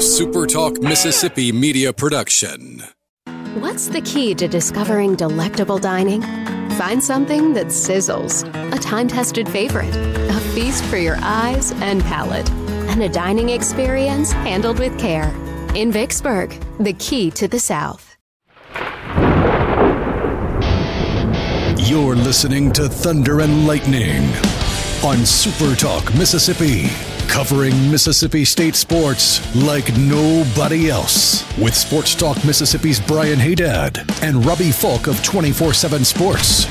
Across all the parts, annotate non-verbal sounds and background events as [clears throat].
SuperTalk Mississippi media production. What's the key to discovering delectable dining? Find something that sizzles, a time tested favorite, a feast for your eyes and palate, and a dining experience handled with care. In Vicksburg, the key to the South. You're listening to Thunder and Lightning on SuperTalk Mississippi, covering Mississippi State sports like nobody else. With Sports Talk Mississippi's Brian Hadad and Robbie Faulk of 24 7 Sports.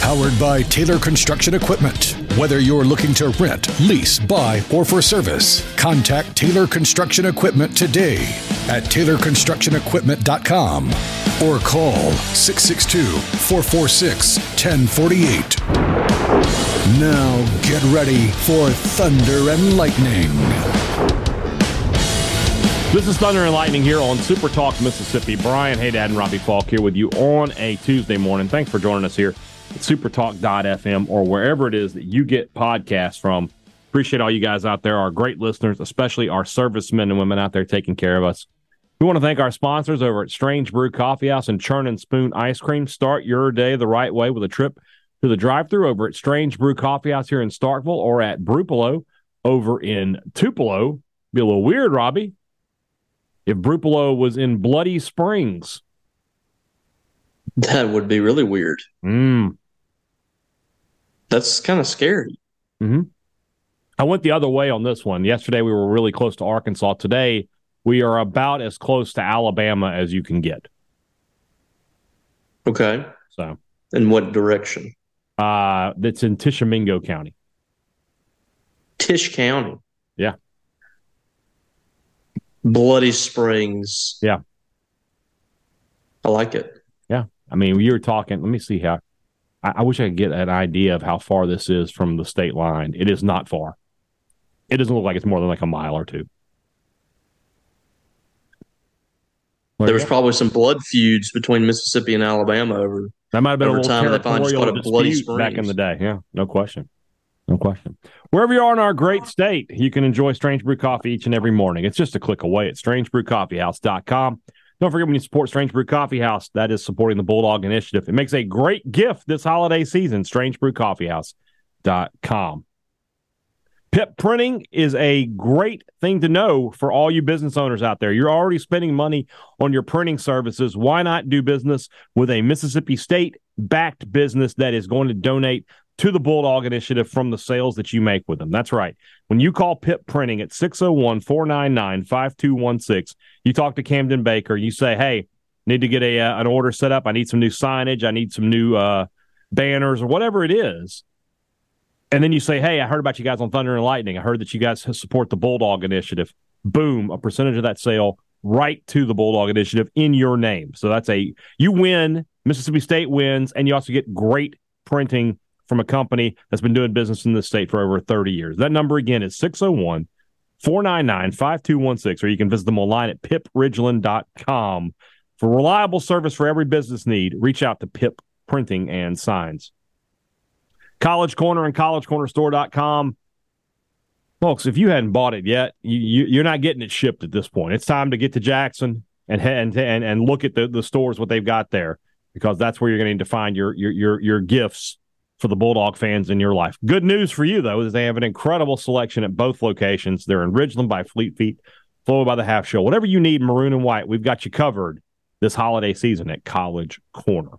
Powered by Taylor Construction Equipment. Whether you're looking to rent, lease, buy, or for service, contact Taylor Construction Equipment today at TaylorConstructionEquipment.com or call 662 446 1048. Now get ready for Thunder and Lightning. This is Thunder and Lightning here on Super Talk Mississippi. Brian Hadad and Robbie Faulk here with you on a Tuesday morning. Thanks for joining us here at supertalk.fm or wherever it is that you get podcasts from. Appreciate all you guys out there, our great listeners, especially our servicemen and women out there taking care of us. We want to thank our sponsors over at Strange Brew Coffee House and Churn and Spoon Ice Cream. Start your day the right way with a trip to the drive-through over at Strange Brew Coffee House here in Starkville or at Brupolo over in Tupelo. Be a little weird, Robbie, if Brupolo was in Bloody Springs. That would be really weird. Mm. That's kind of scary. hmm I went the other way on this one. Yesterday we were really close to Arkansas. Today we are about as close to Alabama as you can get. Okay. So In what direction? Uh, that's in Tishomingo County. Tish County. Yeah. Bloody Springs. Yeah. I like it. Yeah. I mean, you were talking, let me see how. I, I wish I could get an idea of how far this is from the state line. It is not far. It doesn't look like it's more than like a mile or two. Well, There was probably some blood feuds between Mississippi and Alabama over. That might have been a little time territorial dispute back in the day. Yeah, no question. No question. Wherever you are in our great state, you can enjoy Strange Brew Coffee each and every morning. It's just a click away at strangebrewcoffeehouse.com. Don't forget when you support Strange Brew Coffee House, that is supporting the Bulldog Initiative. It makes a great gift this holiday season, strangebrewcoffeehouse.com. Pip printing is a great thing to know for all you business owners out there. You're already spending money on your printing services. Why not do business with a Mississippi State backed business that is going to donate to the Bulldog Initiative from the sales that you make with them? That's right. When you call Pip Printing at 601 499 5216, you talk to Camden Baker, you say, hey, need to get a uh, an order set up. I need some new signage. I need some new uh, banners or whatever it is. And then you say, Hey, I heard about you guys on Thunder and Lightning. I heard that you guys support the Bulldog Initiative. Boom, a percentage of that sale right to the Bulldog Initiative in your name. So that's a you win, Mississippi State wins, and you also get great printing from a company that's been doing business in this state for over 30 years. That number again is 601 499 5216, or you can visit them online at pipridgeland.com. For reliable service for every business need, reach out to Pip Printing and Signs. College Corner and collegecornerstore.com. Folks, if you hadn't bought it yet, you, you, you're not getting it shipped at this point. It's time to get to Jackson and and and, and look at the, the stores, what they've got there, because that's where you're going to find your, your your your gifts for the Bulldog fans in your life. Good news for you, though, is they have an incredible selection at both locations. They're in Ridgeland by Fleet Feet, Flow by the Half Shell. Whatever you need, maroon and white, we've got you covered this holiday season at College Corner.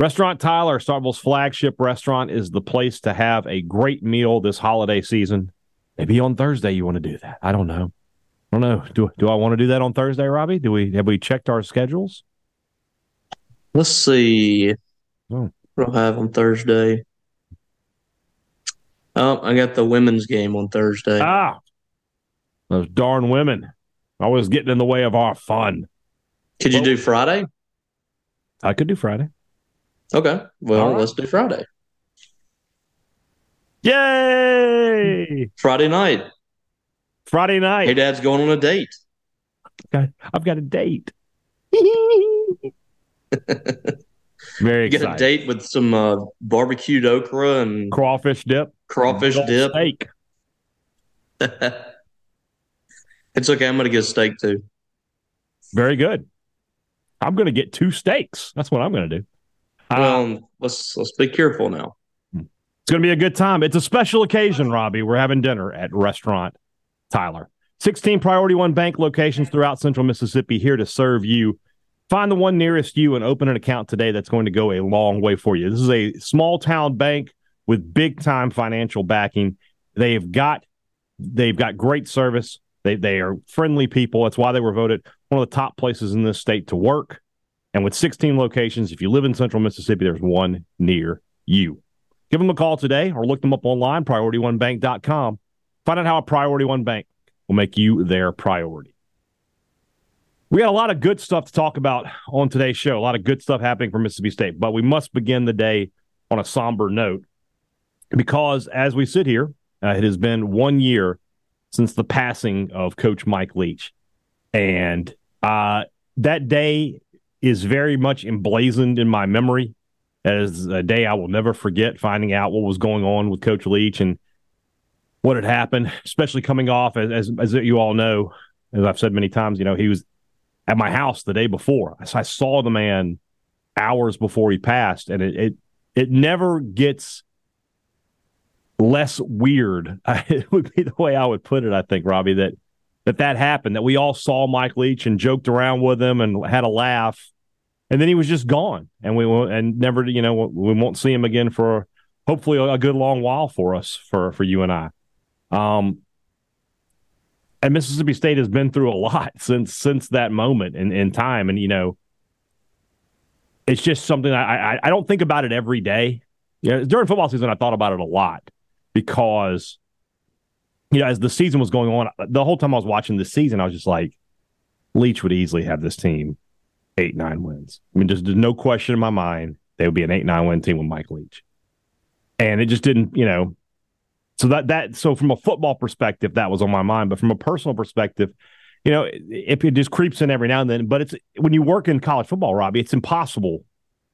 Restaurant Tyler, Starkville's flagship restaurant, is the place to have a great meal this holiday season. Maybe on Thursday you want to do that. I don't know. I don't know. Do do I want to do that on Thursday, Robbie? Do we have we checked our schedules? Let's see. Oh. What do I have on Thursday? Oh, I got the women's game on Thursday. Ah, those darn women always getting in the way of our fun. Could you well- do Friday? I could do Friday. Okay. Well, right. let's do Friday. Yay! Friday night. Friday night. Hey, Dad's going on a date. Got- I've got a date. [laughs] Very You got a date with some uh, barbecued okra and Crawfish dip. crawfish Gulf dip. Steak. [laughs] It's okay. I'm going to get a steak too. Very good. I'm going to get two steaks. That's what I'm going to do. Uh, let's let's be careful now. It's going to be a good time. It's a special occasion, Robbie. We're having dinner at Restaurant Tyler. 16 Priority One Bank locations throughout central Mississippi here to serve you. Find the one nearest you and open an account today that's going to go a long way for you. This is a small town bank with big time financial backing. They've got they've got great service. They they are friendly people. That's why they were voted one of the top places in this state to work. And with 16 locations, if you live in central Mississippi, there's one near you. Give them a call today or look them up online, priorityonebank.com. Find out how a Priority One Bank will make you their priority. We got a lot of good stuff to talk about on today's show, a lot of good stuff happening for Mississippi State, but we must begin the day on a somber note because as we sit here, uh, it has been one year since the passing of Coach Mike Leach. And uh, that day is very much emblazoned in my memory as a day I will never forget finding out what was going on with Coach Leach and what had happened, especially coming off as, as, as you all know, as I've said many times, you know, he was at my house the day before. I saw the man hours before he passed, and it it, it never gets less weird. [laughs] it would be the way I would put it. I think Robbie that that that happened. That we all saw Mike Leach and joked around with him and had a laugh, and then he was just gone, and we and never, you know, we won't see him again for hopefully a good long while for us for for you and I. Um, and Mississippi State has been through a lot [laughs] since since that moment in, in time, and you know, it's just something I, I, I don't think about it every day. You know, during football season, I thought about it a lot because you know, as the season was going on, the whole time I was watching the season, I was just like, Leach would easily have this team eight nine wins. I mean, just there's no question in my mind they would be an eight nine win team with Mike Leach, and it just didn't. You know, so that that so from a football perspective, that was on my mind. But from a personal perspective, you know, if it just creeps in every now and then. But it's when you work in college football, Robbie, it's impossible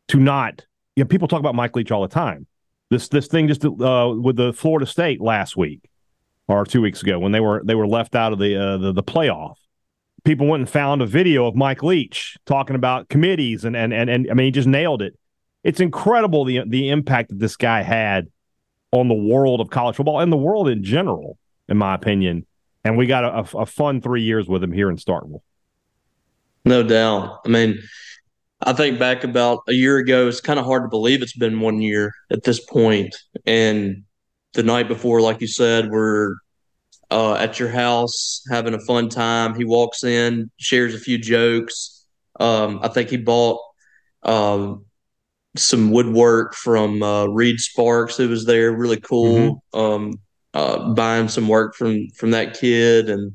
to not. You know, people talk about Mike Leach all the time. This this thing just uh, with the Florida State last week or two weeks ago when they were they were left out of the uh, the, the playoff. People went and found a video of Mike Leach talking about committees and and and, and I mean he just nailed it. It's incredible the the impact that this guy had on the world of college football and the world in general, in my opinion. And we got a, a fun three years with him here in Starkville. No doubt. I mean, I think back about a year ago, it's kind of hard to believe it's been one year at this point. And the night before, like you said, we're uh, at your house having a fun time. He walks in, shares a few jokes. Um, I think he bought um, some woodwork from uh, Reed Sparks, who was there. Really cool. Mm-hmm. Um, uh, buying some work from from that kid, and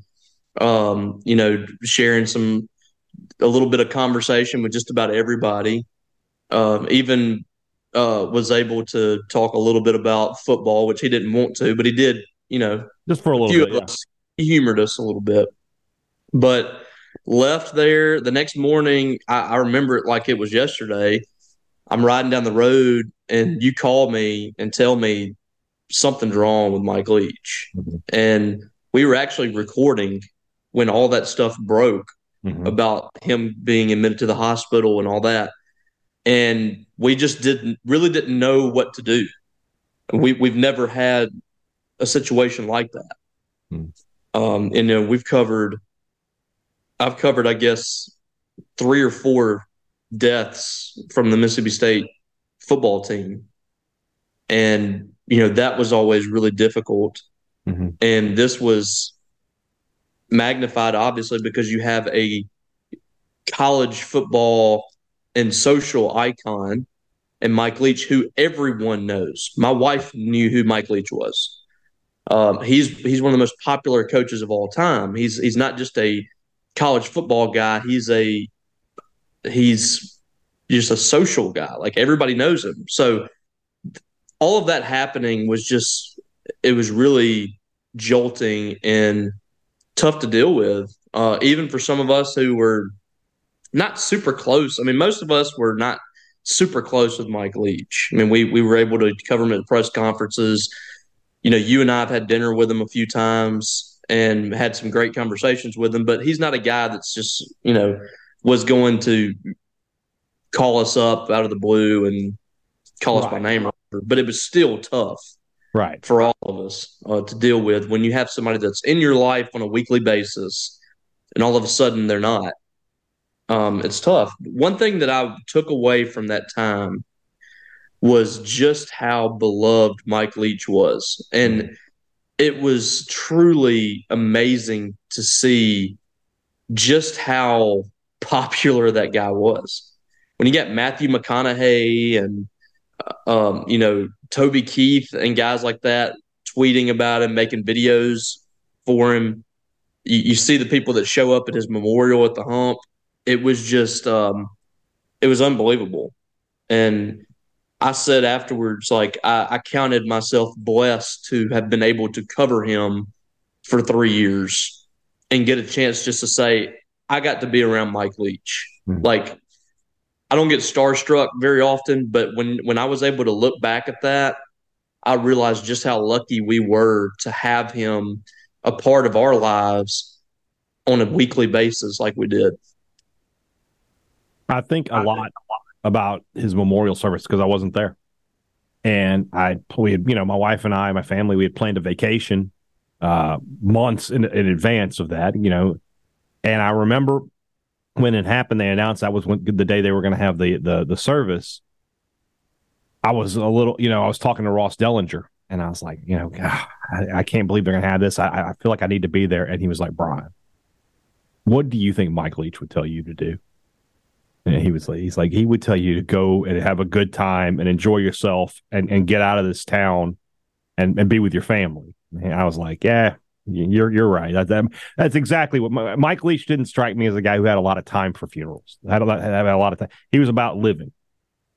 um, you know, sharing some a little bit of conversation with just about everybody. Um, even uh, was able to talk a little bit about football, which he didn't want to, but he did. You know, just for a little bit. Us, he humored us a little bit, but left there the next morning. I, I remember it like it was yesterday I'm riding down the road and you call me and tell me something's wrong with Mike Leach. Mm-hmm. And we were actually recording when all that stuff broke mm-hmm. about him being admitted to the hospital and all that. And we just didn't really didn't know what to do. We we've never had a situation like that. Mm-hmm. Um, and you know, we've covered I've covered, I guess, three or four deaths from the Mississippi State football team. And, you know, that was always really difficult. Mm-hmm. And this was magnified, obviously, because you have a college football and social icon and Mike Leach, who everyone knows. My wife knew who Mike Leach was. Um, he's he's one of the most popular coaches of all time. He's he's not just a college football guy. He's a he's just a social guy. Like everybody knows him. So all of that happening was just it was really jolting and tough to deal with. Uh, even for some of us who were not super close. I mean, most of us were not super close with Mike Leach. I mean, we we were able to cover him at press conferences. You know, you and I have had dinner with him a few times, and had some great conversations with him. But he's not a guy that's just you know was going to call us up out of the blue and call us by name. But it was still tough, right, for all of us uh, to deal with when you have somebody that's in your life on a weekly basis, and all of a sudden they're not. Um, it's tough. One thing that I took away from that time was just how beloved Mike Leach was, and it was truly amazing to see just how popular that guy was. When you got Matthew McConaughey and uh, um, you know Toby Keith and guys like that tweeting about him, making videos for him, you, you see the people that show up at his memorial at the hump. It was just, um, it was unbelievable, and I said afterwards, like I, I counted myself blessed to have been able to cover him for three years and get a chance just to say I got to be around Mike Leach. Mm-hmm. Like I don't get starstruck very often, but when when I was able to look back at that, I realized just how lucky we were to have him a part of our lives on a weekly basis like we did. I think a lot about his memorial service because I wasn't there. And I, we had, you know, my wife and I, my family, we had planned a vacation uh, months in, in advance of that, you know. And I remember when it happened, they announced that was when, the day they were going to have the, the the service. I was a little, you know, I was talking to Ross Dellenger, and I was like, you know, I, I, can't believe they're going to have this. I, I feel like I need to be there. And he was like, Brian, what do you think Mike Leach would tell you to do? And he was like, he's like, he would tell you to go and have a good time and enjoy yourself and, and get out of this town and, and be with your family. And I was like, yeah, you're you're right. That, that, that's exactly what my, Mike Leach didn't strike me as a guy who had a lot of time for funerals. Had a lot, had a lot of time. He was about living.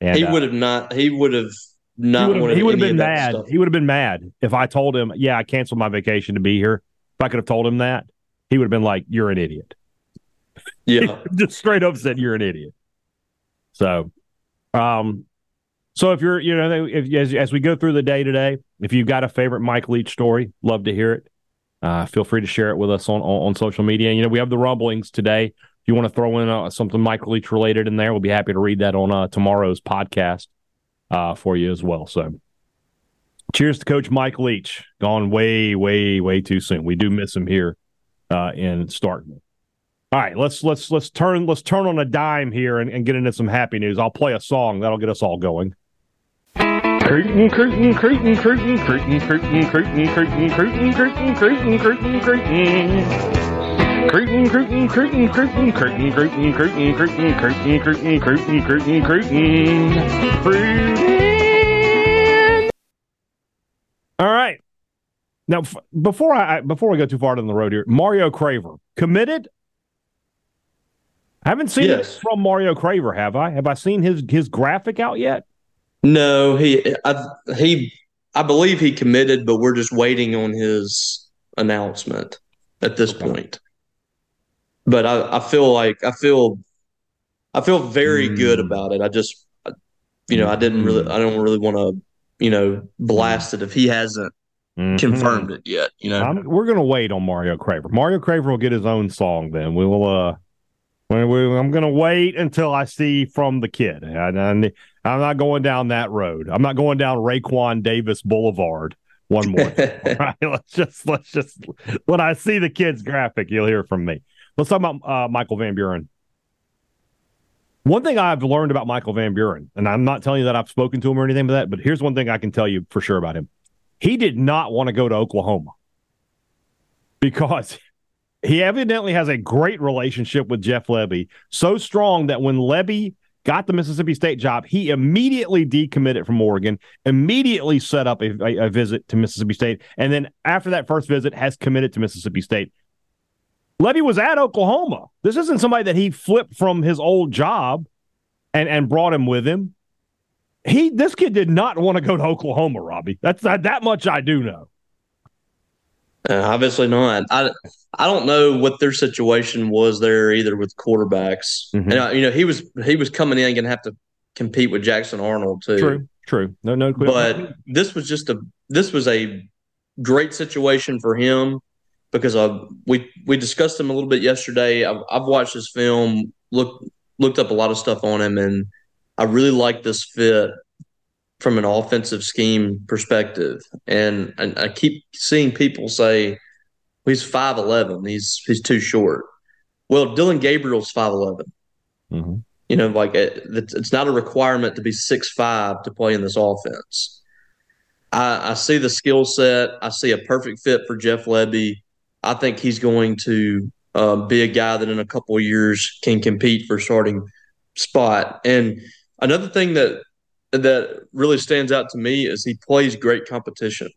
And, he would have uh, not. He would have not. He would have been mad. He would have been mad if I told him, "Yeah, I canceled my vacation to be here." If I could have told him that, he would have been like, "You're an idiot." Yeah, [laughs] just straight up said, "You're an idiot." So, um, so if you're, you know, if as, as we go through the day today, if you've got a favorite Mike Leach story, love to hear it. Uh, feel free to share it with us on, on, on social media. You know, we have the rumblings today. If you want to throw in uh, something Mike Leach related in there, we'll be happy to read that on uh, tomorrow's podcast uh, for you as well. So, cheers to Coach Mike Leach. Gone way, way, way too soon. We do miss him here uh, in Starkville. All right, let's let's let's turn let's turn on a dime here and, and get into some happy news. I'll play a song that'll get us all going. Creighton, Creighton, Creighton, Creighton, Creighton, Creighton, Creighton, Creighton, Creighton, Creighton, Creighton, Creighton, Creighton. Creighton, Creighton, Creighton, Creighton, Creighton, Creighton, Creighton, Creighton, Creighton, Creighton, Creighton, Creighton, Creighton, Creighton. All right. Now, before I before we go too far down the road here, Mario Craver committed I haven't seen yes. it from Mario Craver, have I? Have I seen his his graphic out yet? No, he I, he I believe he committed, but we're just waiting on his announcement at this okay. point. But I, I feel like I feel I feel very mm. good about it. I just you know, I didn't really I don't really want to, you know, blast it if he hasn't mm-hmm. confirmed it yet, you know. I'm, we're going to wait on Mario Craver. Mario Craver will get his own song then. We will uh I'm going to wait until I see from the kid. And, I'm not going down that road. I'm not going down Raekwon Davis Boulevard one more. [laughs] [laughs] right? Let's just let's just when I see the kid's graphic, you'll hear from me. Let's talk about uh, Michael Van Buren. One thing I've learned about Michael Van Buren, and I'm not telling you that I've spoken to him or anything like that, but here's one thing I can tell you for sure about him. He did not want to go to Oklahoma because he evidently has a great relationship with Jeff Lebby, so strong that when Lebby got the Mississippi State job, he immediately decommitted from Oregon, immediately set up a, a, a, visit to Mississippi State, and then after that first visit, has committed to Mississippi State. Lebby was at Oklahoma. This isn't somebody that he flipped from his old job and, and brought him with him. He this kid did not want to go to Oklahoma, Robbie. That's that, that much I do know. Uh, obviously not. I I don't know what their situation was there either with quarterbacks. Mm-hmm. And uh, you know he was he was coming in going to have to compete with Jackson Arnold too. True, true. No, no. But this was just a this was a great situation for him. because I, we we discussed him a little bit yesterday. I've, I've watched his film, looked looked up a lot of stuff on him, and I really like this fit from an offensive scheme perspective. And, and I keep seeing people say he's five eleven, he's he's too short. Well, Dillon Gabriel's five eleven. Mm-hmm. You know, like it, it's not a requirement to be six five to play in this offense. I, I see the skill set. I see a perfect fit for Jeff Lebby. I think he's going to uh, be a guy that in a couple of years can compete for starting spot. And another thing that that really stands out to me is he plays great competition.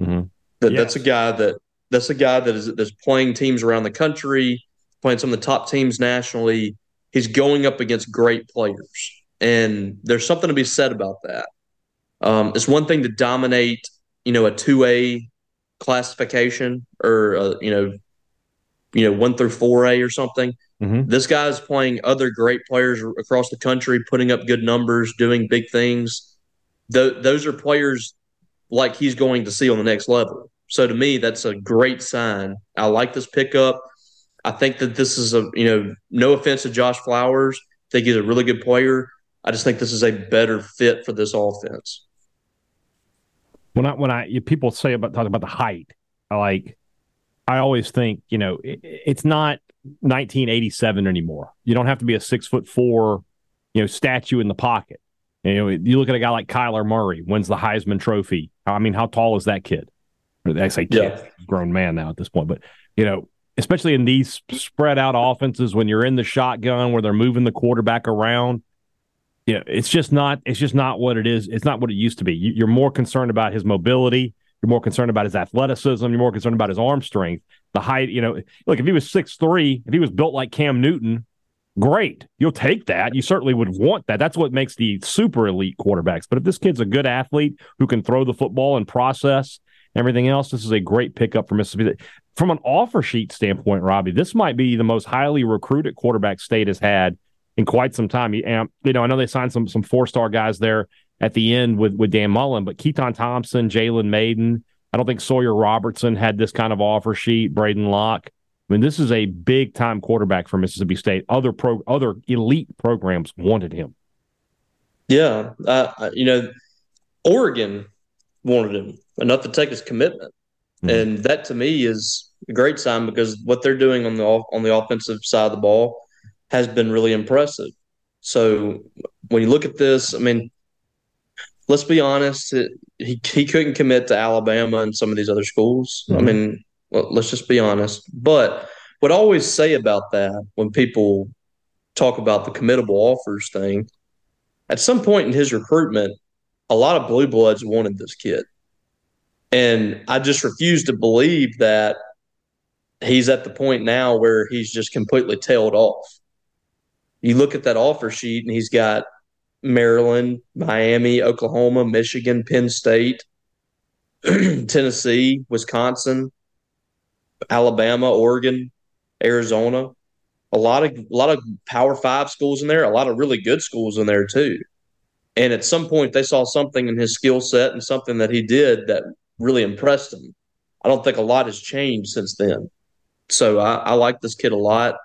Mm-hmm. That yes. that's a guy that that's a guy that is that's playing teams around the country, playing some of the top teams nationally. He's going up against great players, and there's something to be said about that. Um, it's one thing to dominate, you know, a two A classification or uh, you know, you know, one through four A or something. Mm-hmm. This guy's playing other great players across the country, putting up good numbers, doing big things. Th- those are players like he's going to see on the next level. So to me, that's a great sign. I like this pickup. I think that this is a you know, no offense to Josh Flowers, I think he's a really good player. I just think this is a better fit for this offense. When I when I people say about talk about the height, I like I always think you know it, it's not 1987 anymore. You don't have to be a six foot four, you know, statue in the pocket. You know, you look at a guy like Kyler Murray, wins the Heisman Trophy. I mean, how tall is that kid? I say kid, yeah. grown man now at this point, but you know, especially in these spread out offenses when you're in the shotgun where they're moving the quarterback around. Yeah, you know, it's just not. It's just not what it is. It's not what it used to be. You're more concerned about his mobility. You're more concerned about his athleticism. You're more concerned about his arm strength the height, you know, look, if he was six three, if he was built like Cam Newton, great. You'll take that. You certainly would want that. That's what makes the super elite quarterbacks. But if this kid's a good athlete who can throw the football and process everything else, this is a great pickup for Mississippi. From an offer sheet standpoint, Robbie, this might be the most highly recruited quarterback state has had in quite some time. You know, I know they signed some some four star guys there at the end with with Dan Mullen, but Keytaon Thompson, Jalen Mayden. I don't think Sawyer Robertson had this kind of offer sheet. Braedyn Locke. I mean, this is a big time quarterback for Mississippi State. Other pro, other elite programs wanted him. Yeah, uh, you know, Oregon wanted him enough to take his commitment, mm-hmm. and that to me is a great sign because what they're doing on the on the offensive side of the ball has been really impressive. So when you look at this, I mean, let's be honest, he he couldn't commit to Alabama and some of these other schools. Mm-hmm. I mean, let's just be honest. But what I always say about that when people talk about the committable offers thing, at some point in his recruitment, a lot of blue bloods wanted this kid. And I just refuse to believe that he's at the point now where he's just completely tailed off. You look at that offer sheet and he's got Maryland, Miami, Oklahoma, Michigan, Penn State, [clears throat] Tennessee, Wisconsin, Alabama, Oregon, Arizona. A lot of a lot of Power Five schools in there. A lot of really good schools in there too. And at some point, they saw something in his skill set and something that he did that really impressed them. I don't think a lot has changed since then. So I, I like this kid a lot.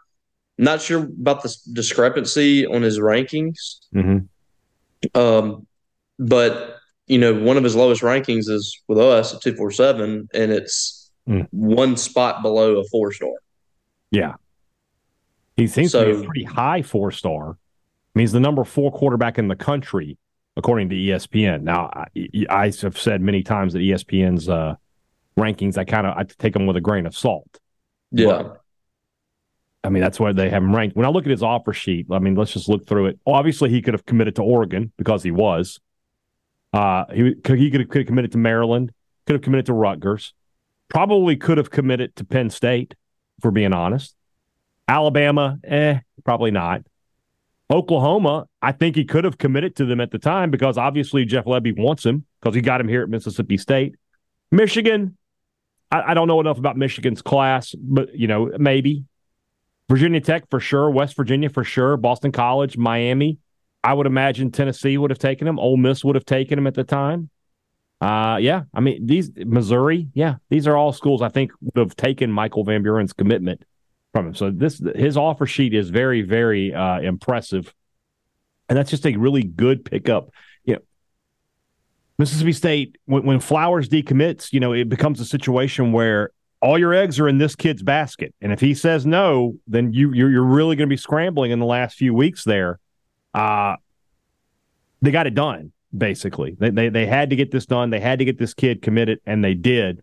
Not sure about the discrepancy on his rankings. Mm-hmm. Um, but you know, one of his lowest rankings is with us at two four seven, and it's mm. one spot below a four star. Yeah, he seems so, to be a pretty high four star. I mean, he's the number four quarterback in the country according to ESPN. Now, I, I have said many times that ESPN's uh, rankings, I kind of I take them with a grain of salt. Yeah. But, I mean, that's why they have him ranked. When I look at his offer sheet, I mean, let's just look through it. Obviously, he could have committed to Oregon because he was. Uh, he could he could have, could have committed to Maryland, could have committed to Rutgers, probably could have committed to Penn State, for being honest. Alabama, eh, probably not. Oklahoma, I think he could have committed to them at the time because obviously Jeff Lebby wants him because he got him here at Mississippi State. Michigan, I, I don't know enough about Michigan's class, but you know maybe Virginia Tech for sure, West Virginia for sure, Boston College, Miami. I would imagine Tennessee would have taken him. Ole Miss would have taken him at the time. Uh, yeah, I mean these Missouri, yeah, these are all schools I think would have taken Michael Van Buren's commitment from him. So this his offer sheet is very very uh, impressive, and that's just a really good pickup. You know, Mississippi State when, when Flowers decommits, you know, it becomes a situation where all your eggs are in this kid's basket, and if he says no, then you you're, you're really going to be scrambling in the last few weeks there. Uh, they got it done basically. They, they they had to get this done. They had to get this kid committed, and they did.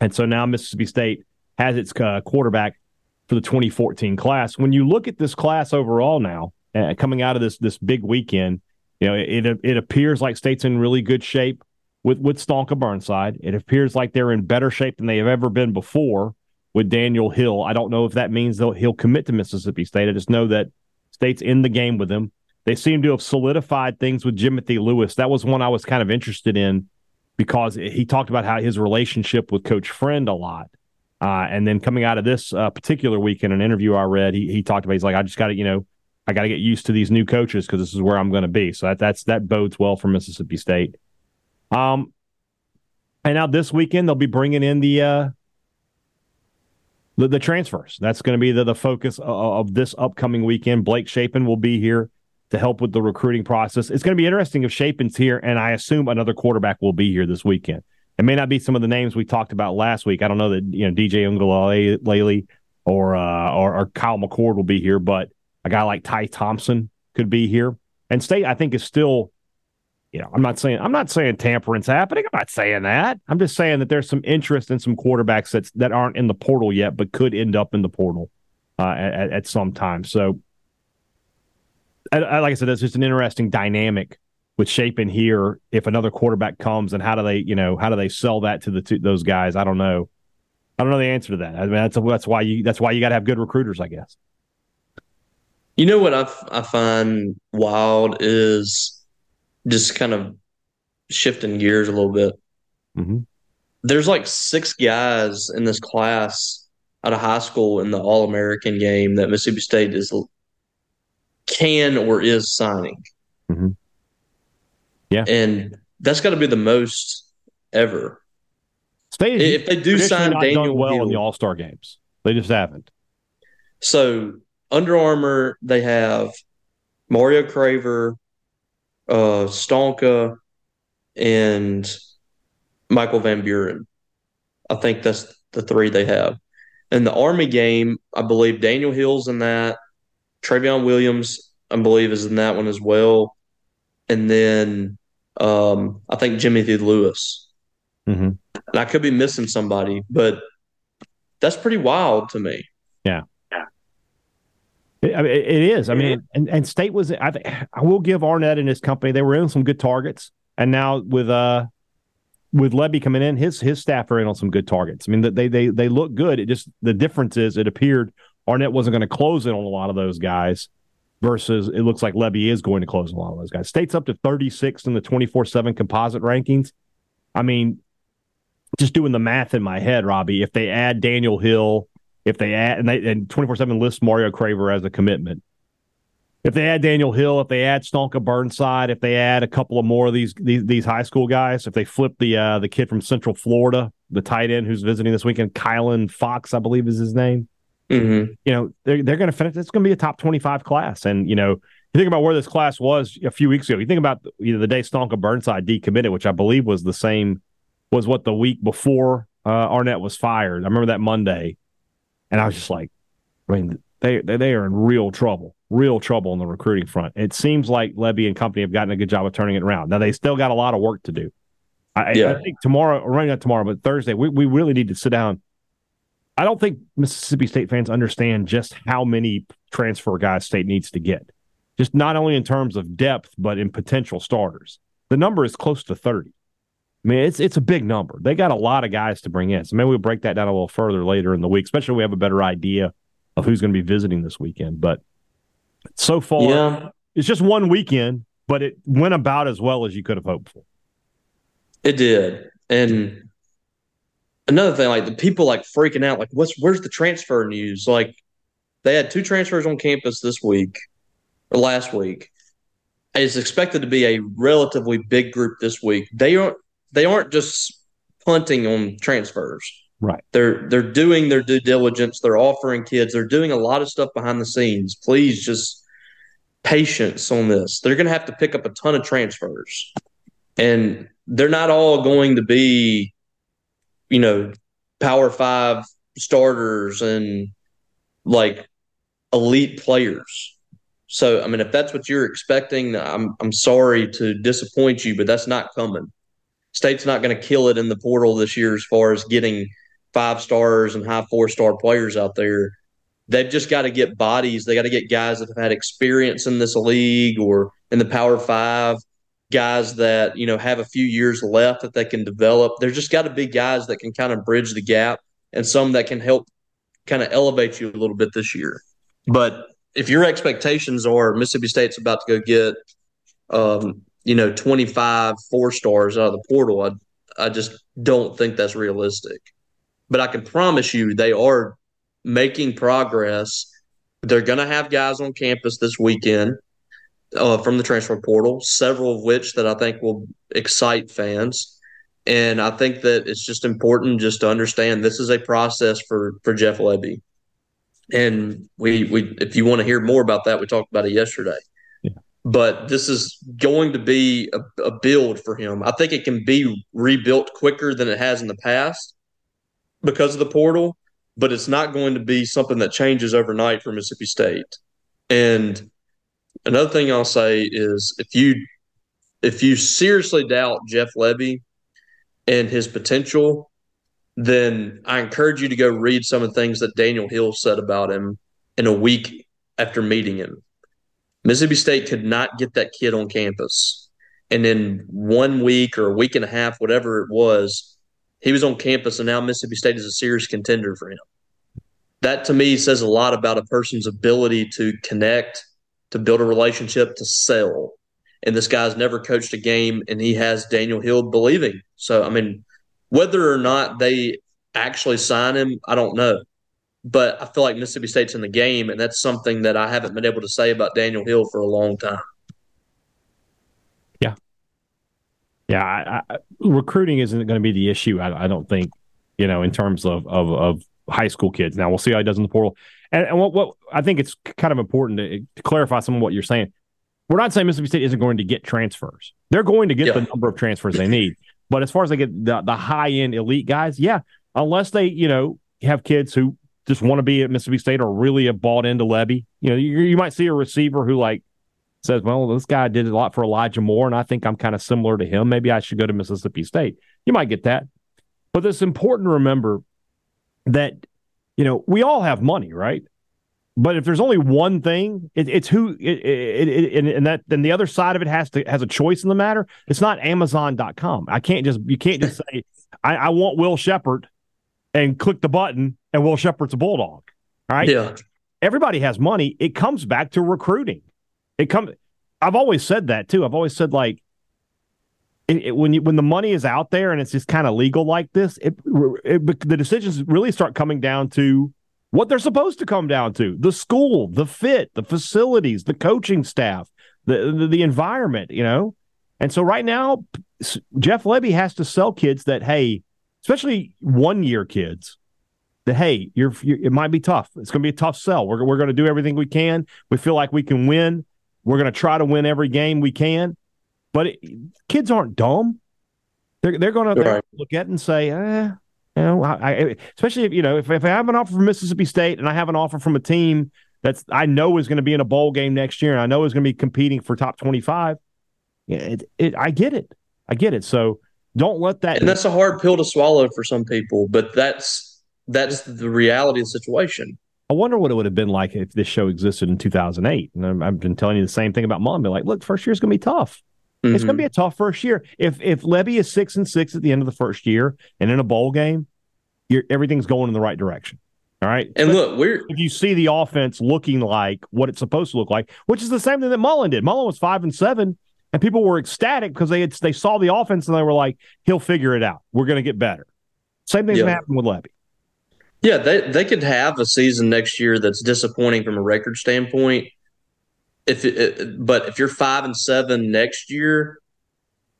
And so now Mississippi State has its uh, quarterback for the 2014 class. When you look at this class overall now, uh, coming out of this this big weekend, you know it it appears like State's in really good shape with with Stonka Burnside. It appears like they're in better shape than they have ever been before with Daniel Hill. I don't know if that means that he'll commit to Mississippi State. I just know that State's in the game with him. They seem to have solidified things with Jimothy Lewis. That was one I was kind of interested in because he talked about how his relationship with Coach Friend a lot. Uh, and then coming out of this uh, particular week in an interview I read, he, he talked about he's like, I just got to, you know, I got to get used to these new coaches because this is where I'm going to be. So that that's that bodes well for Mississippi State. Um, and now this weekend they'll be bringing in the uh, the, the transfers. That's going to be the the focus of, of this upcoming weekend. Blake Shapen will be here to help with the recruiting process. It's going to be interesting if Shapen's here, and I assume another quarterback will be here this weekend. It may not be some of the names we talked about last week. I don't know that you know DJ Uiagalelei or, uh, or or Kyle McCord will be here, but a guy like Ty Thompson could be here. And State, I think, is still, you know, I'm not saying I'm not saying tampering's happening. I'm not saying that. I'm just saying that there's some interest in some quarterbacks that's that aren't in the portal yet, but could end up in the portal uh, at, at some time. So I, I, like I said, that's just an interesting dynamic with Shapen here. If another quarterback comes, and how do they, you know, how do they sell that to the to those guys? I don't know. I don't know the answer to that. I mean, that's that's why you that's why you got to have good recruiters, I guess. You know what I, I find wild is just kind of shifting gears a little bit. Mm-hmm. There's like six guys in this class out of high school in the All American game that Mississippi State is can or is signing. Mm-hmm. Yeah, and that's got to be the most ever. State if they do sign Daniel well Hill, in the All Star games, they just haven't. So Under Armour, they have Mario Craver, uh, Stonka, and Michael Van Buren. I think that's the three they have. In the Army game, I believe Daniel Hill's in that. Trevion Williams, I believe, is in that one as well. And then um, I think Jimothy Lewis. Mm-hmm. And I could be missing somebody, but that's pretty wild to me. Yeah. It, I mean, it is. I mean, and, and State was. I, I will give Arnett and his company. They were in some good targets, and now with uh with Lebby coming in, his his staff are in on some good targets. I mean, they they they look good. It just the difference is it appeared Arnett wasn't going to close in on a lot of those guys versus it looks like Lebby is going to close a lot of those guys. State's up to 36 in the 24 7 composite rankings. I mean, just doing the math in my head, Robbie, if they add Daniel Hill, if they add, and, they, and 24 7 lists Mario Craver as a commitment. If they add Daniel Hill, if they add Stonka Burnside, if they add a couple of more of these these, these high school guys, if they flip the uh, the kid from Central Florida, the tight end who's visiting this weekend, Kylan Fox, I believe is his name. Mm-hmm. You know, they're they're going to finish. It's going to be a top twenty five class, and you know, you think about where this class was a few weeks ago. You think about you know the day Stonka Burnside decommitted, which I believe was the same was what the week before uh, Arnett was fired. I remember that Monday, and I was just like, I mean, they they, they are in real trouble, real trouble on the recruiting front. It seems like Lebby and company have gotten a good job of turning it around. Now they still got a lot of work to do. I, yeah. I think tomorrow, or not tomorrow, but Thursday, we, we really need to sit down I don't think Mississippi State fans understand just how many transfer guys State needs to get. Just not only in terms of depth, but in potential starters. The number is close to 30. I mean, it's it's a big number. They got a lot of guys to bring in. So maybe we'll break that down a little further later in the week, especially we have a better idea of who's going to be visiting this weekend. But so far, yeah. it's just one weekend, but it went about as well as you could have hoped for. It did. And another thing, like the people like freaking out, like what's where's the transfer news? Like they had two transfers on campus this week or last week. It's expected to be a relatively big group this week. They aren't they aren't just punting on transfers. Right. They're they're doing their due diligence. They're offering kids. They're doing a lot of stuff behind the scenes. Please just patience on this. They're going to have to pick up a ton of transfers, and they're not all going to be, you know, Power Five starters and like elite players. So, I mean, if that's what you're expecting, I'm I'm sorry to disappoint you, but that's not coming. State's not going to kill it in the portal this year as far as getting five stars and high four star players out there. They've just got to get bodies. They got to get guys that have had experience in this league or in the Power Five, guys that you know have a few years left that they can develop. There's just got to be guys that can kind of bridge the gap and some that can help kind of elevate you a little bit this year. But if your expectations are Mississippi State's about to go get, um, you know, 25 four stars out of the portal, I, I just don't think that's realistic but I can promise you they are making progress. They're going to have guys on campus this weekend uh, from the transfer portal, several of which that I think will excite fans. And I think that it's just important just to understand this is a process for for Jeff Lebby. And we we if you want to hear more about that, we talked about it yesterday. But this is going to be a, a build for him. I think it can be rebuilt quicker than it has in the past because of the portal, but it's not going to be something that changes overnight for Mississippi State. And another thing I'll say is if you if you seriously doubt Jeff Lebby and his potential, then I encourage you to go read some of the things that Daniel Hill said about him in a week after meeting him. Mississippi State could not get that kid on campus. And then one week or a week and a half, whatever it was, he was on campus, and now Mississippi State is a serious contender for him. That to me says a lot about a person's ability to connect, to build a relationship, to sell. And this guy's never coached a game, and he has Daniel Hill believing. So, I mean, whether or not they actually sign him, I don't know. But I feel like Mississippi State's in the game, and that's something that I haven't been able to say about Daniel Hill for a long time. Yeah, I, I, recruiting isn't going to be the issue. I, I, don't think, you know, in terms of, of, of high school kids. Now we'll see how he does in the portal. And, and what, what I think it's kind of important to, to, clarify some of what you're saying. We're not saying Mississippi State isn't going to get transfers. They're going to get yeah. the number of transfers they need. But as far as they get the, the high end elite guys, yeah, unless they, you know, have kids who just want to be at Mississippi State or really have bought into Lebby, you know, you, you might see a receiver who like says, well, this guy did a lot for Elijah Moore, and I think I'm kind of similar to him. Maybe I should go to Mississippi State. You might get that. But it's important to remember that, you know, we all have money, right? But if there's only one thing, it, it's who, it, it, and that then the other side of it has to has a choice in the matter. It's not Amazon.com. I can't just you can't just [laughs] say I, I want Will Sheppard and click the button and Will Sheppard's a bulldog. All right. Yeah. Everybody has money. It comes back to recruiting. It comes. I've always said that too. I've always said like it, it, when you, when the money is out there and it's just kind of legal like this, it, the decisions really start coming down to what they're supposed to come down to: the school, the fit, the facilities, the coaching staff, the, the, the environment. You know, and so right now, Jeff Lebby has to sell kids that hey, especially one year kids. That hey, you're, you're it might be tough. It's going to be a tough sell. We're we're going to do everything we can. We feel like we can win we're going to try to win every game we can. But it, kids aren't dumb. They're, they're going to look at it and say, eh, you know, I, I, especially if, you know, if, if I have an offer from Mississippi State and I have an offer from a team that's I know is going to be in a bowl game next year and I know is going to be competing for top 25, it, it, I get it. I get it. So don't let that. And that's a hard pill to swallow for some people, but that's that's the reality of the situation. I wonder what it would have been like if this show existed in 2008. And I've been telling you the same thing about mom. Be like, look, first year is going to be tough. Mm-hmm. It's going to be a tough first year. If if Lebby is six and six at the end of the first year and in a bowl game, everything's going in the right direction. All right. And but look, we're if you see the offense looking like what it's supposed to look like, which is the same thing that Mullen did. Mullen was five and seven, and people were ecstatic because they had, they saw the offense and they were like, he'll figure it out. We're going to get better. Same thing's yeah. going to happen with Lebby. Yeah, they they could have a season next year that's disappointing from a record standpoint. If it, but if you're five and seven next year,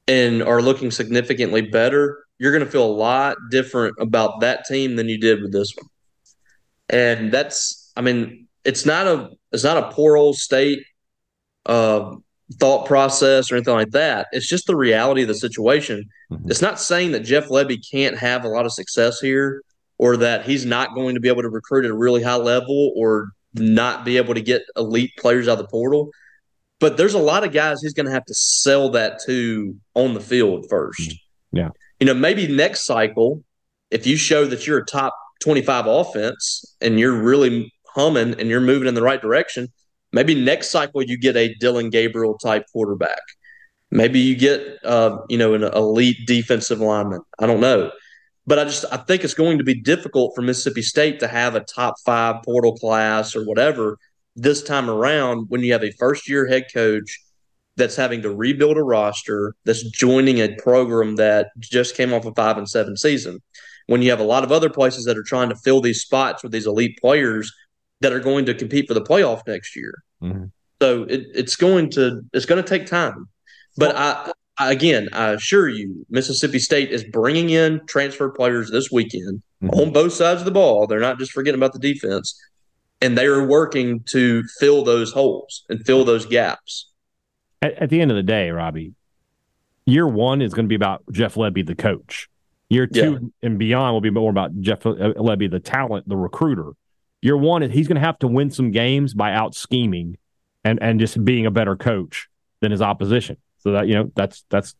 and are looking significantly better, you're going to feel a lot different about that team than you did with this one. And that's, I mean, it's not a it's not a poor old state uh, thought process or anything like that. It's just the reality of the situation. Mm-hmm. It's not saying that Jeff Lebby can't have a lot of success here or that he's not going to be able to recruit at a really high level or not be able to get elite players out of the portal. But there's a lot of guys he's going to have to sell that to on the field first. Yeah. You know, maybe next cycle, if you show that you're a top 25 offense and you're really humming and you're moving in the right direction, maybe next cycle you get a Dillon Gabriel type quarterback. Maybe you get, uh, you know, an elite defensive lineman. I don't know. But I just I think it's going to be difficult for Mississippi State to have a top five portal class or whatever this time around when you have a first year head coach that's having to rebuild a roster that's joining a program that just came off a five and seven season. When you have a lot of other places that are trying to fill these spots with these elite players that are going to compete for the playoff next year. Mm-hmm. So it, it's going to it's going to take time. But I, I, again, I assure you, Mississippi State is bringing in transfer players this weekend mm-hmm. on both sides of the ball. They're not just forgetting about the defense and they are working to fill those holes and fill those gaps. At, at the end of the day, Robbie, year one is going to be about Jeff Lebby, the coach. Year two yeah. and beyond will be more about Jeff Lebby, the talent, the recruiter. Year one, is he's going to have to win some games by out scheming and and just being a better coach than his opposition. So that you know that's that's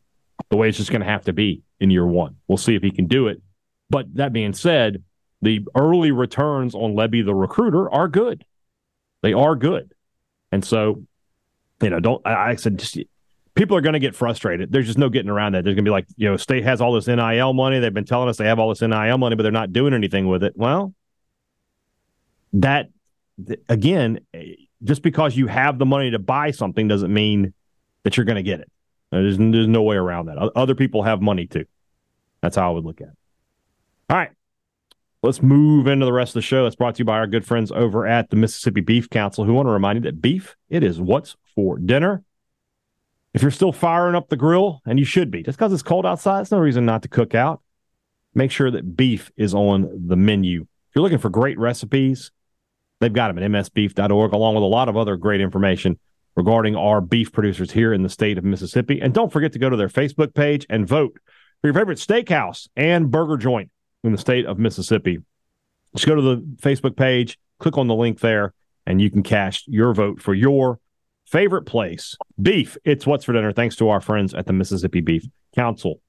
the way it's just going to have to be in year one. We'll see if he can do it. But that being said, the early returns on Lebby the recruiter are good. They are good. And so, you know, don't I, I said just people are going to get frustrated. There's just no getting around that. There's going to be like, you know, state has all this NIL money. They've been telling us they have all this NIL money, but they're not doing anything with it. Well, that again, eh, just because you have the money to buy something doesn't mean that you're going to get it. There's, there's no way around that. Other people have money too. That's how I would look at it. All right. Let's move into the rest of the show. It's brought to you by our good friends over at the Mississippi Beef Council, who want to remind you that beef, it is what's for dinner. If you're still firing up the grill, and you should be, just because it's cold outside, it's no reason not to cook out. Make sure that beef is on the menu. If you're looking for great recipes, they've got them at msbeef.org, along with a lot of other great information regarding our beef producers here in the state of Mississippi. And don't forget to go to their Facebook page and vote for your favorite steakhouse and burger joint in the state of Mississippi. Just go to the Facebook page, click on the link there, and you can cast your vote for your favorite place. Beef, it's what's for dinner, thanks to our friends at the Mississippi Beef Council.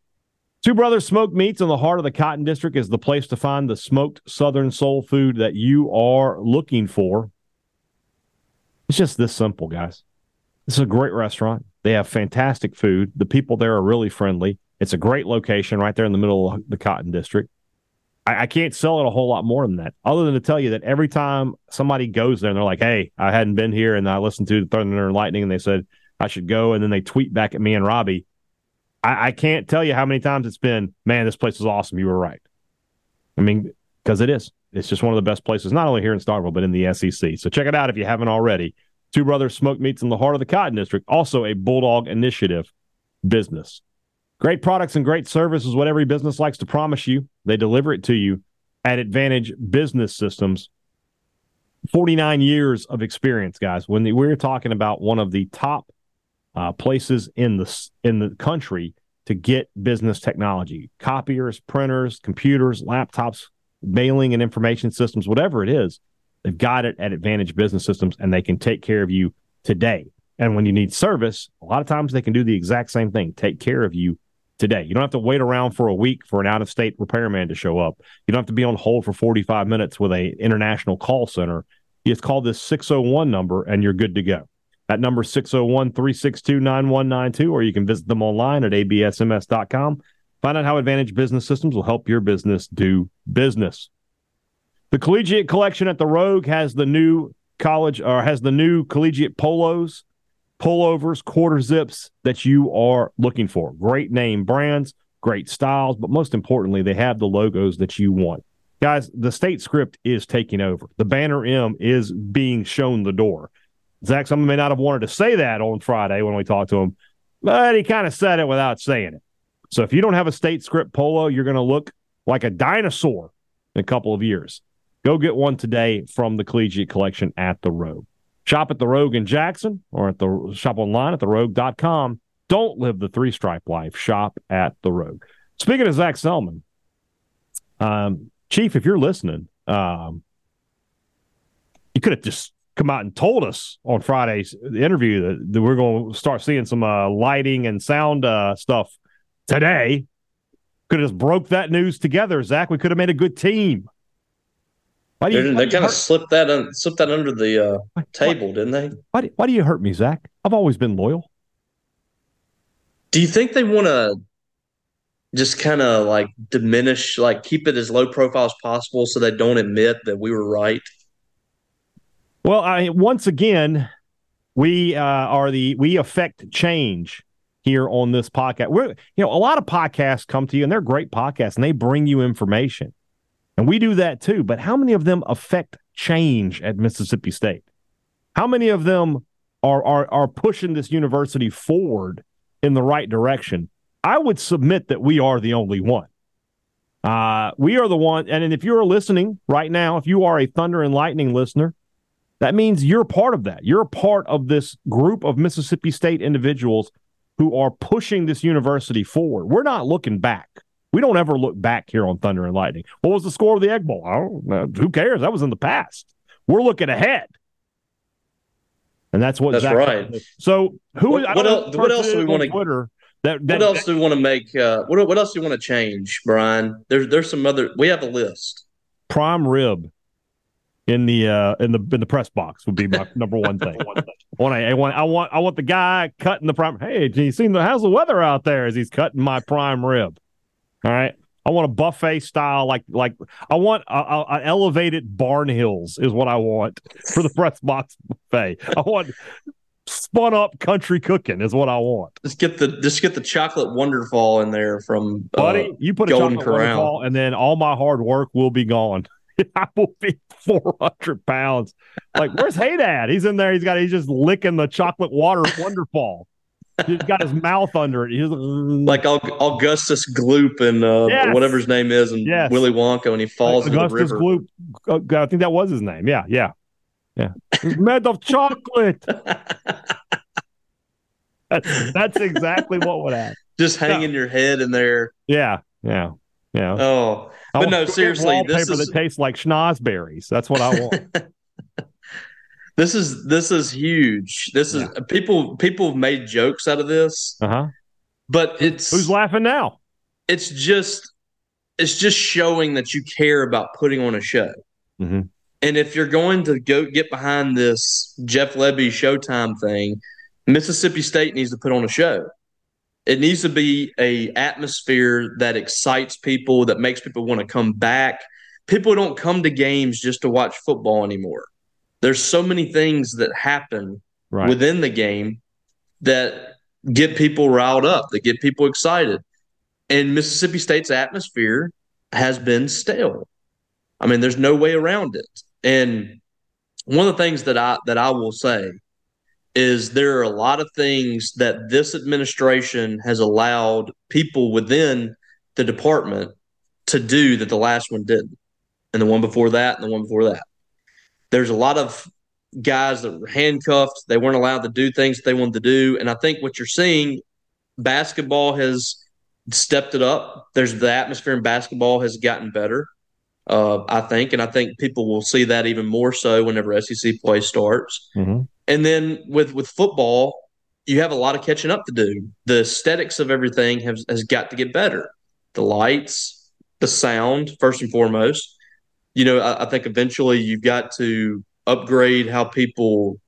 Two Brothers Smoked Meats in the heart of the Cotton District is the place to find the smoked Southern soul food that you are looking for. It's just this simple, guys. Is a great restaurant. They have fantastic food. The people there are really friendly. It's a great location right there in the middle of the Cotton District. I, I, can't sell it a whole lot more than that, other than to tell you that every time somebody goes there and they're like, "Hey, I hadn't been here," and I listened to Thunder and Lightning, and they said I should go, and then they tweet back at me and Robbie. I, I can't tell you how many times it's been, "Man, this place is awesome. You were right." I mean, because it is. It's just one of the best places, not only here in Starkville, but in the SEC. So check it out if you haven't already. Two Brothers Smoke Meats in the heart of the Cotton District, also a Bulldog Initiative business. Great products and great service is what every business likes to promise you. They deliver it to you at Advantage Business Systems. 49 years of experience, guys. When we're talking about one of the top uh, places in the in the country to get business technology, copiers, printers, computers, laptops, mailing and information systems, whatever it is, they've got it at Advantage Business Systems, and they can take care of you today. And when you need service, a lot of times they can do the exact same thing, take care of you today. You don't have to wait around for a week for an out of state repairman to show up. You don't have to be on hold for 45 minutes with a international call center. You just call this 601 number and you're good to go. That number is 601 362 9192, or you can visit them online at absms.com. Find out how Advantage Business Systems will help your business do business. The Collegiate Collection at the Rogue has the new college or has the new collegiate polos pullovers, quarter zips that you are looking for. Great name brands, great styles, but most importantly, they have the logos that you want. Guys, the state script is taking over. The banner M is being shown the door. Zach, someone may not have wanted to say that on Friday when we talked to him, but he kind of said it without saying it. So if you don't have a state script polo, you're going to look like a dinosaur in a couple of years. Go get one today from the Collegiate Collection at the Rogue. Shop at the Rogue in Jackson or at the shop online at therogue.com. Don't live the three stripe life. Shop at the Rogue. Speaking of Zach Selmon, um, Chief, if you're listening, um, you could have just come out and told us on Friday's interview that, that we're going to start seeing some uh, lighting and sound uh, stuff today. Could have just broke that news together, Zach. We could have made a good team. Why do you, they kind of slipped that un, slipped that under the uh, table, why, didn't they? Why do, why do you hurt me, Zach? I've always been loyal. Do you think they want to just kind of like diminish, like keep it as low profile as possible, so they don't admit that we were right? Well, I once again, we uh, are the we affect change here on this podcast. We're you know a lot of podcasts come to you and they're great podcasts and they bring you information. And we do that too. But how many of them affect change at Mississippi State? How many of them are, are, are pushing this university forward in the right direction? I would submit that we are the only one. Uh, we are the one. And if you're listening right now, if you are a Thunder and Lightning listener, that means you're part of that. You're a part of this group of Mississippi State individuals who are pushing this university forward. We're not looking back. We don't ever look back here on Thunder and Lightning. What was the score of the Egg Bowl? I don't know. Who cares? That was in the past. We're looking ahead. And that's what that's Zach right. So who? What, what, else, what else do we want to? Twitter. That, that, what else do we want to make? Uh, what what else do we want to change, Brian? There's there's some other. We have a list. Prime rib in the uh, in the in the press box would be my number one thing. [laughs] I want, I want I want I want the guy cutting the prime. Hey, you seen the how's the weather out there as he's cutting my prime rib? All right. I want a buffet style, like like I want an elevated Barnhill's is what I want for the press box buffet. I want spun up country cooking is what I want. Just get the just get the chocolate wonderfall in there from uh, buddy. You put a Golden chocolate Corral. wonderfall, and then all my hard work will be gone. [laughs] I will be four hundred pounds. Like where's Hadad? He's in there. He's got. He's just licking the chocolate water wonderfall he's got his mouth under it. He's like Augustus Gloop and uh, yes. whatever his name is, and yes. Willy Wonka, and he falls like Augustus Gloop. Uh, I think that was his name. Yeah, yeah, yeah. He's made of chocolate. [laughs] that's, that's exactly what would happen. Just hanging yeah. your head in there. Yeah, yeah, yeah. Oh, but no, seriously, this is that tastes like schnozberries. That's what I want. [laughs] This is this is huge. This is yeah. people people have made jokes out of this. Uh-huh. But it's Who's laughing now? It's just it's just showing that you care about putting on a show. Mm-hmm. And if you're going to go get behind this Jeff Lebby Showtime thing, Mississippi State needs to put on a show. It needs to be a atmosphere that excites people, that makes people want to come back. People don't come to games just to watch football anymore there's so many things that happen right. within the game that get people riled up, that get people excited. And Mississippi State's atmosphere has been stale. I mean, there's no way around it. And one of the things that I that I will say is there are a lot of things that this administration has allowed people within the department to do that the last one didn't. And the one before that and the one before that there's a lot of guys that were handcuffed. They weren't allowed to do things they wanted to do. And I think what you're seeing, basketball has stepped it up. There's the atmosphere in basketball has gotten better. Uh, I think, and I think people will see that even more so whenever SEC play starts. Mm-hmm. And then with with football, you have a lot of catching up to do. The aesthetics of everything has has got to get better. The lights, the sound, first and foremost you know, I, I think eventually you've got to upgrade how people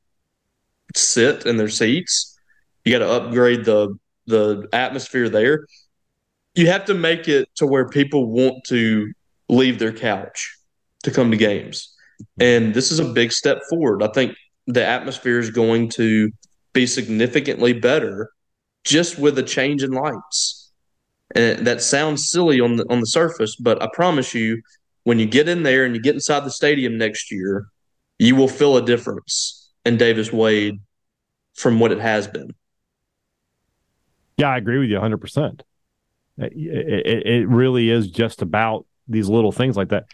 sit in their seats. You got to upgrade the the atmosphere there. You have to make it to where people want to leave their couch to come to games. And this is a big step forward. I think the atmosphere is going to be significantly better just with a change in lights. And that sounds silly on the on the surface, but I promise you when you get in there and you get inside the stadium next year, you will feel a difference in Davis Wade from what it has been. Yeah, I agree with you 100%. It, it, it really is just about these little things like that.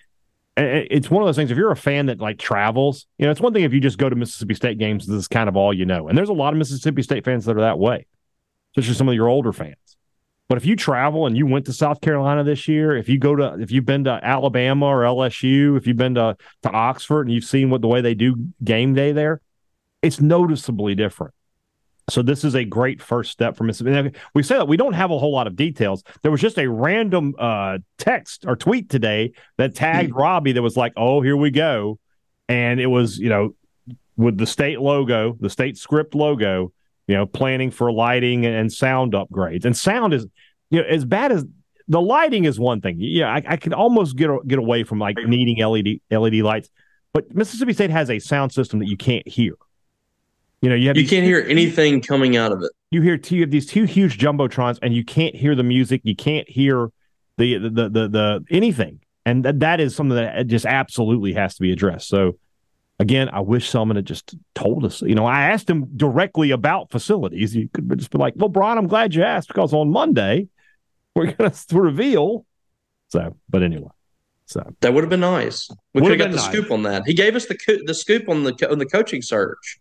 It's one of those things. If you're a fan that like travels, you know, it's one thing if you just go to Mississippi State games. This is kind of all you know, and there's a lot of Mississippi State fans that are that way, especially some of your older fans. But if you travel and you went to South Carolina this year, if you go to if you've been to Alabama or LSU, if you've been to to Oxford and you've seen what the way they do game day there, it's noticeably different. So this is a great first step for Mississippi. We say that we don't have a whole lot of details. There was just a random uh, text or tweet today that tagged mm. Robbie that was like, "Oh, here we go," and it was you know with the state logo, the state script logo, you know, planning for lighting and sound upgrades. And sound is you know as bad as the lighting is one thing. Yeah, I, I could almost get get away from like needing LED LED lights, but Mississippi State has a sound system that you can't hear. You know, you have you can't hear anything coming out of it. You hear two, you have these two huge jumbotrons, and you can't hear the music. You can't hear the the the the, the anything, and that that is something that just absolutely has to be addressed. So, again, I wish someone had just told us. You know, I asked him directly about facilities. You could just be like, "Well, Brian, I'm glad you asked because on Monday we're going [laughs] to reveal." So, but anyway. So that would have been nice. We could have got the nice. scoop on that. He gave us the co- the scoop on the on the coaching search.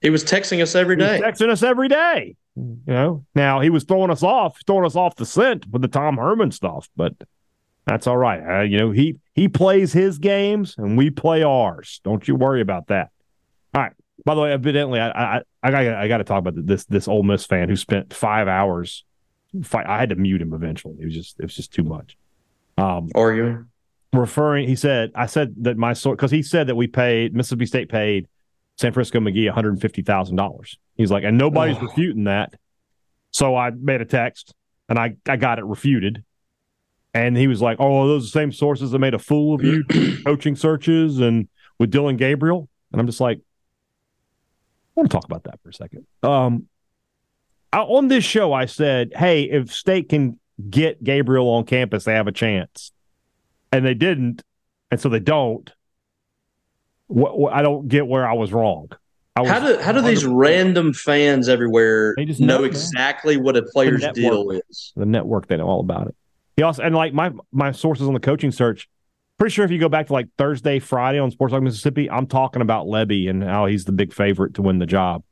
He was texting us every day. texting us every day. You know, now he was throwing us off, throwing us off the scent with the Tom Herman stuff, but that's all right. Uh, you know, he he plays his games and we play ours. Don't you worry about that. All right. By the way, evidently, I I I got I got to talk about this this Ole Miss fan who spent five hours. Fight, I had to mute him eventually. It was just it was just too much. Um, Arguing, referring. He said, I said that my source because he said that we paid Mississippi State paid San Francisco McGee $150,000. He's like, and nobody's refuting that. So I made a text and I, I got it refuted. And he was like, oh, those the same sources that made a fool of you [clears throat] coaching searches and with Dillon Gabriel. And I'm just like, I want to talk about that for a second. Um, I, on this show, I said, hey, if State can get Gabriel on campus, they have a chance. And they didn't. And so they don't. I don't get where I was wrong. I was how do how do these random fans everywhere they just know, know exactly what a player's deal is? The network they know all about it. He also and like my my sources on the coaching search. Pretty sure if you go back to like Thursday, Friday on Sports Talk Mississippi, I'm talking about Lebby and how he's the big favorite to win the job.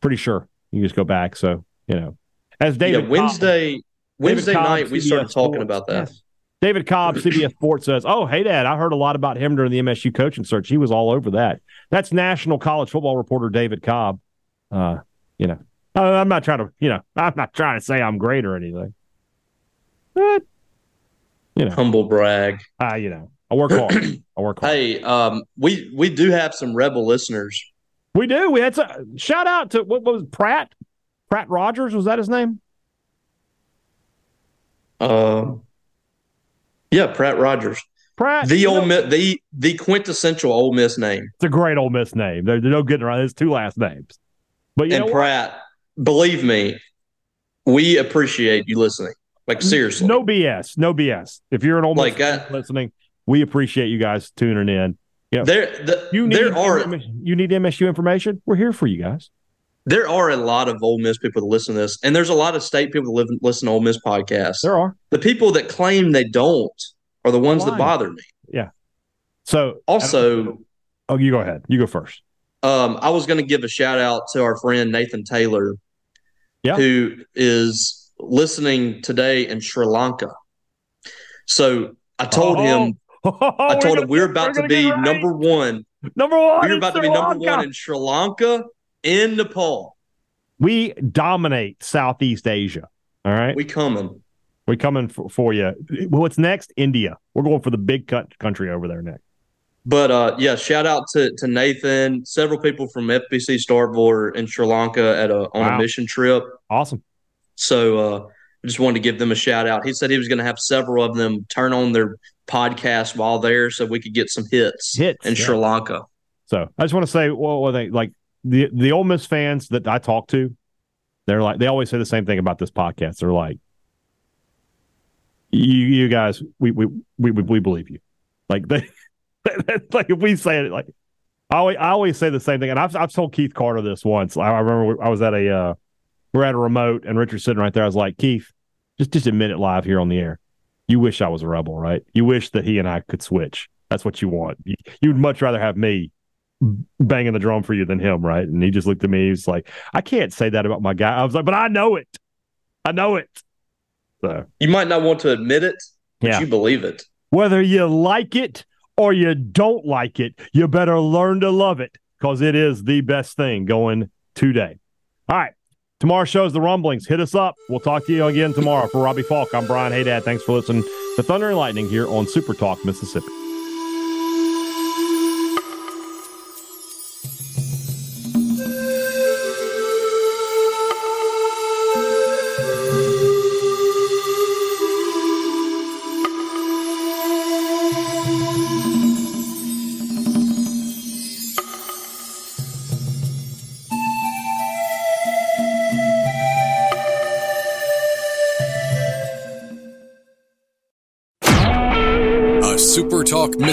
Pretty sure you just go back. So you know, as David yeah, Wednesday Cobb, Wednesday David night Cobb, we started talking about that. Yes. David Cobb, CBS Sports says, "Oh, hey, Dad, I heard a lot about him during the MSU coaching search. He was all over that." That's national college football reporter David Cobb. Uh, you know, I'm not trying to, you know, I'm not trying to say I'm great or anything. But, you know, humble brag. Ah, uh, you know, I work hard. I work hard. Hey, um, we we do have some rebel listeners. We do. We had some shout out to what, what was Pratt? Pratt Rogers was that his name? Uh, yeah, Pratt Rogers. Pratt, the old Miss, the the quintessential Ole Miss name. It's a great Ole Miss name. There's no getting around. It's two last names. But and Pratt, believe me, we appreciate you listening. Like seriously, no BS, no BS. If you're an Ole Miss like, uh, listening, we appreciate you guys tuning in. You know, there, the, you need there are you need MSU information. We're here for you guys. There are a lot of Ole Miss people that listen to this, and there's a lot of state people that live, listen to Ole Miss podcasts. There are the people that claim they don't are the ones that bother me. Yeah. So also, oh, you go ahead. You go first. Um, I was going to give a shout out to our friend Nathan Taylor, yeah. who is listening today in Sri Lanka. So I told oh. [laughs] him, I told him we're about to be number one. Number one. We're about to be number one in Sri Lanka in Nepal. We dominate Southeast Asia. All right. We coming. We coming for, for you. What's next? India. We're going for the big country over there next. But uh, yeah, shout out to, to Nathan. Several people from FBC Starboard in Sri Lanka at a on wow. a mission trip. Awesome. So uh, I just wanted to give them a shout out. He said he was going to have several of them turn on their podcast while there, so we could get some hits, hits in yeah. Sri Lanka. So I just want to say, well, they like the the Ole Miss fans that I talk to, they're like they always say the same thing about this podcast. They're like, you you guys, we we we we believe you. Like [laughs] they, like if we say it, like I always, I always say the same thing. And I've I've told Keith Carter this once. I, I remember I was at a uh, we're at a remote and Richard's sitting right there. I was like, Keith, just just admit it live here on the air. You wish I was a rebel, right? You wish that he and I could switch. That's what you want. You, you'd much rather have me banging the drum for you than him, right? And he just looked at me. He's like, I can't say that about my guy. I was like, but I know it. I know it. So you might not want to admit it, but yeah. you believe it. Whether you like it or you don't like it, you better learn to love it because it is the best thing going today. All right. Tomorrow's show is the rumblings. Hit us up. We'll talk to you again tomorrow. For Robbie Faulk, I'm Brian Hadad. Thanks for listening to Thunder and Lightning here on Super Talk, Mississippi.